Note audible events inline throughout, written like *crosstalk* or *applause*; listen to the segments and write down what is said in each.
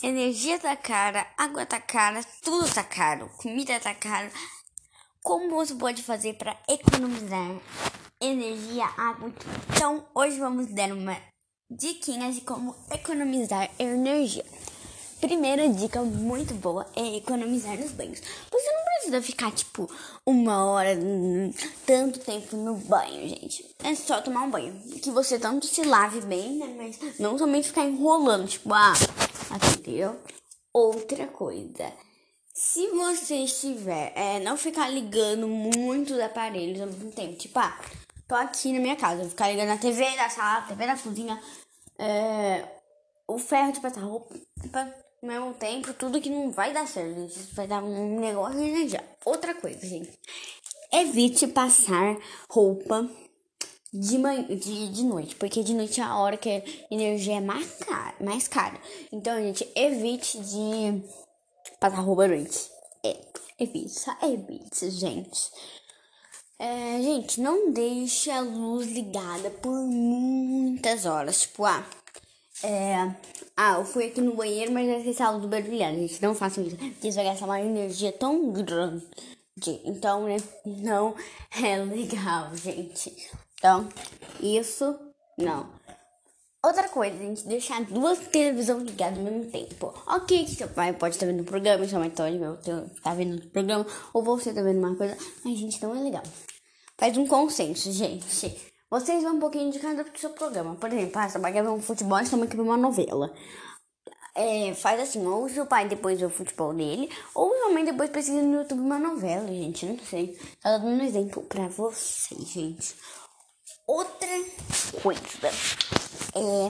Energia tá cara, água tá cara, tudo tá caro, comida tá cara. Como você pode fazer para economizar energia, água? Então, hoje vamos dar uma diquinha de como economizar energia. Primeira dica muito boa é economizar nos banhos. Você não precisa ficar tipo uma hora, tanto tempo no banho, gente. É só tomar um banho. Que você tanto se lave bem, né? Mas não somente ficar enrolando, tipo, ah, entendeu? Outra coisa, se você estiver, é, não ficar ligando muitos aparelhos ao mesmo tempo, tipo, ah, tô aqui na minha casa, vou ficar ligando a TV da sala, a TV da cozinha, é, o ferro de passar roupa, ao mesmo tempo, tudo que não vai dar certo, gente. Vai dar um negócio de energia. Outra coisa, gente. Evite passar roupa de, manhã, de, de noite, porque de noite é a hora que a energia é mais cara, mais cara. Então, gente, evite de passar roupa noite. É, evite, só evite, gente. É, gente, não deixe a luz ligada por muitas horas. Tipo, ah, é, ah, eu fui aqui no banheiro, mas eu esqueci a luz brilhando. Gente, não façam isso, porque isso vai gastar uma energia tão grande. Então, né, não é legal, *laughs* gente. Então, isso não. Outra coisa, a gente deixar duas televisões ligadas ao mesmo tempo. Ok, que seu pai pode estar vendo o programa, sua mãe pode estar tá vendo o programa, ou você tá vendo uma coisa, mas gente, não é legal. Faz um consenso, gente. Vocês vão um pouquinho de cada seu programa. Por exemplo, ah, sua mãe quer ver um futebol, sua mãe quer ver uma novela. É, faz assim, ou seu pai depois vê o futebol dele, ou sua mãe depois pesquisa no YouTube uma novela, gente. Não sei. Tá dando um exemplo pra vocês, gente. Outra coisa. É.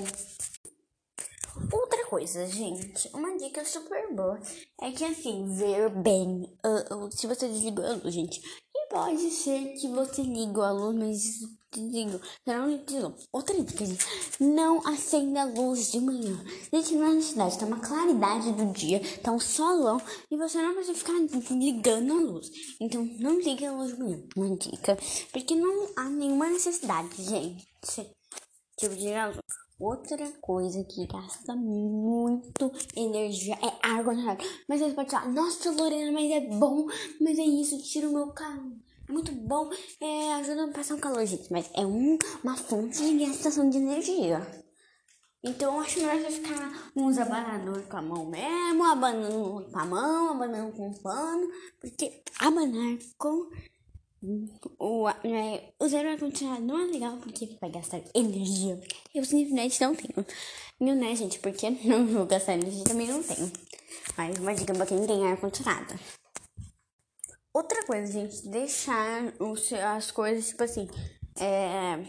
Outra coisa, gente. Uma dica super boa é que, assim, ver bem. Uh, uh, se você desligou a luz, gente. Pode ser que você ligou a luz, mas desligou. Não desligou. Outra dica, gente. Não acenda a luz de manhã. Gente, na cidade tá uma claridade do dia, tá um solão. E você não precisa ficar ligando a luz. Então, não ligue a luz de manhã. Uma dica. Porque não há nenhuma necessidade, gente. De a luz. Outra coisa que gasta muito energia é água. Mas você pode falar, nossa, Lorena, mas é bom, mas é isso, tira o meu calor. É muito bom, é, ajuda a passar um calor, gente. Mas é um, uma fonte de gastação de energia. Então eu acho melhor você ficar uns abanador com a mão mesmo, abanando com a mão, abanando com o pano, porque abanar com o, né, usar ar-condicionado não é legal porque vai gastar energia. Eu simplesmente não tenho. Não, né, gente? Porque *laughs* não vou gastar energia também não tenho. Mas uma dica pra quem tem ar-condicionado. Outra coisa, gente, deixar os, as coisas, tipo assim, é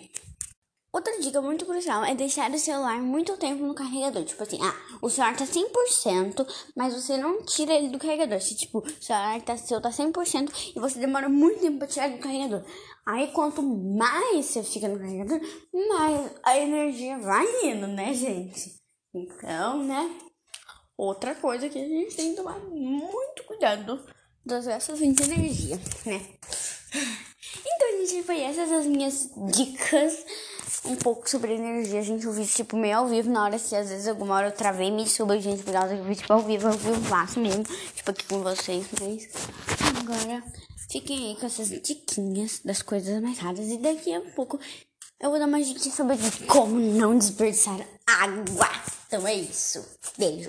Outra dica muito crucial é deixar o celular muito tempo no carregador. Tipo assim, ah, o celular tá 100%, mas você não tira ele do carregador. Se, tipo, o celular tá, seu tá 100% e você demora muito tempo pra tirar do carregador. Aí, quanto mais você fica no carregador, mais a energia vai indo, né, gente? Então, né? Outra coisa que a gente tem que tomar muito cuidado das essas de energia, né? Então, gente, foi essas as minhas dicas um pouco sobre energia. A gente ouviu tipo meio ao vivo na hora se às vezes alguma hora eu travei me suba, gente, por causa que tipo ao vivo, ao vivo faço mesmo, tipo aqui com vocês, mas agora fiquem aí com essas diquinhas das coisas mais raras e daqui a pouco eu vou dar uma dica sobre como não desperdiçar água. Então é isso. Beijo.